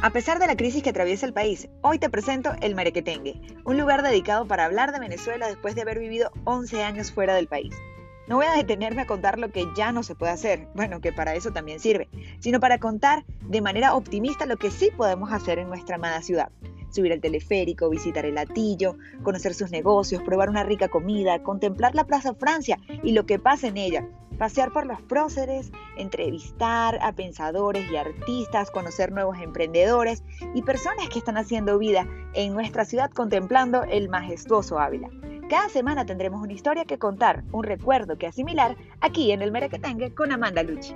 A pesar de la crisis que atraviesa el país, hoy te presento el Merequetengue, un lugar dedicado para hablar de Venezuela después de haber vivido 11 años fuera del país. No voy a detenerme a contar lo que ya no se puede hacer, bueno, que para eso también sirve, sino para contar de manera optimista lo que sí podemos hacer en nuestra amada ciudad. Subir al teleférico, visitar el latillo, conocer sus negocios, probar una rica comida, contemplar la Plaza Francia y lo que pasa en ella, pasear por los próceres, entrevistar a pensadores y artistas, conocer nuevos emprendedores y personas que están haciendo vida en nuestra ciudad contemplando el majestuoso Ávila. Cada semana tendremos una historia que contar, un recuerdo que asimilar aquí en el Merequetengue con Amanda Luchi.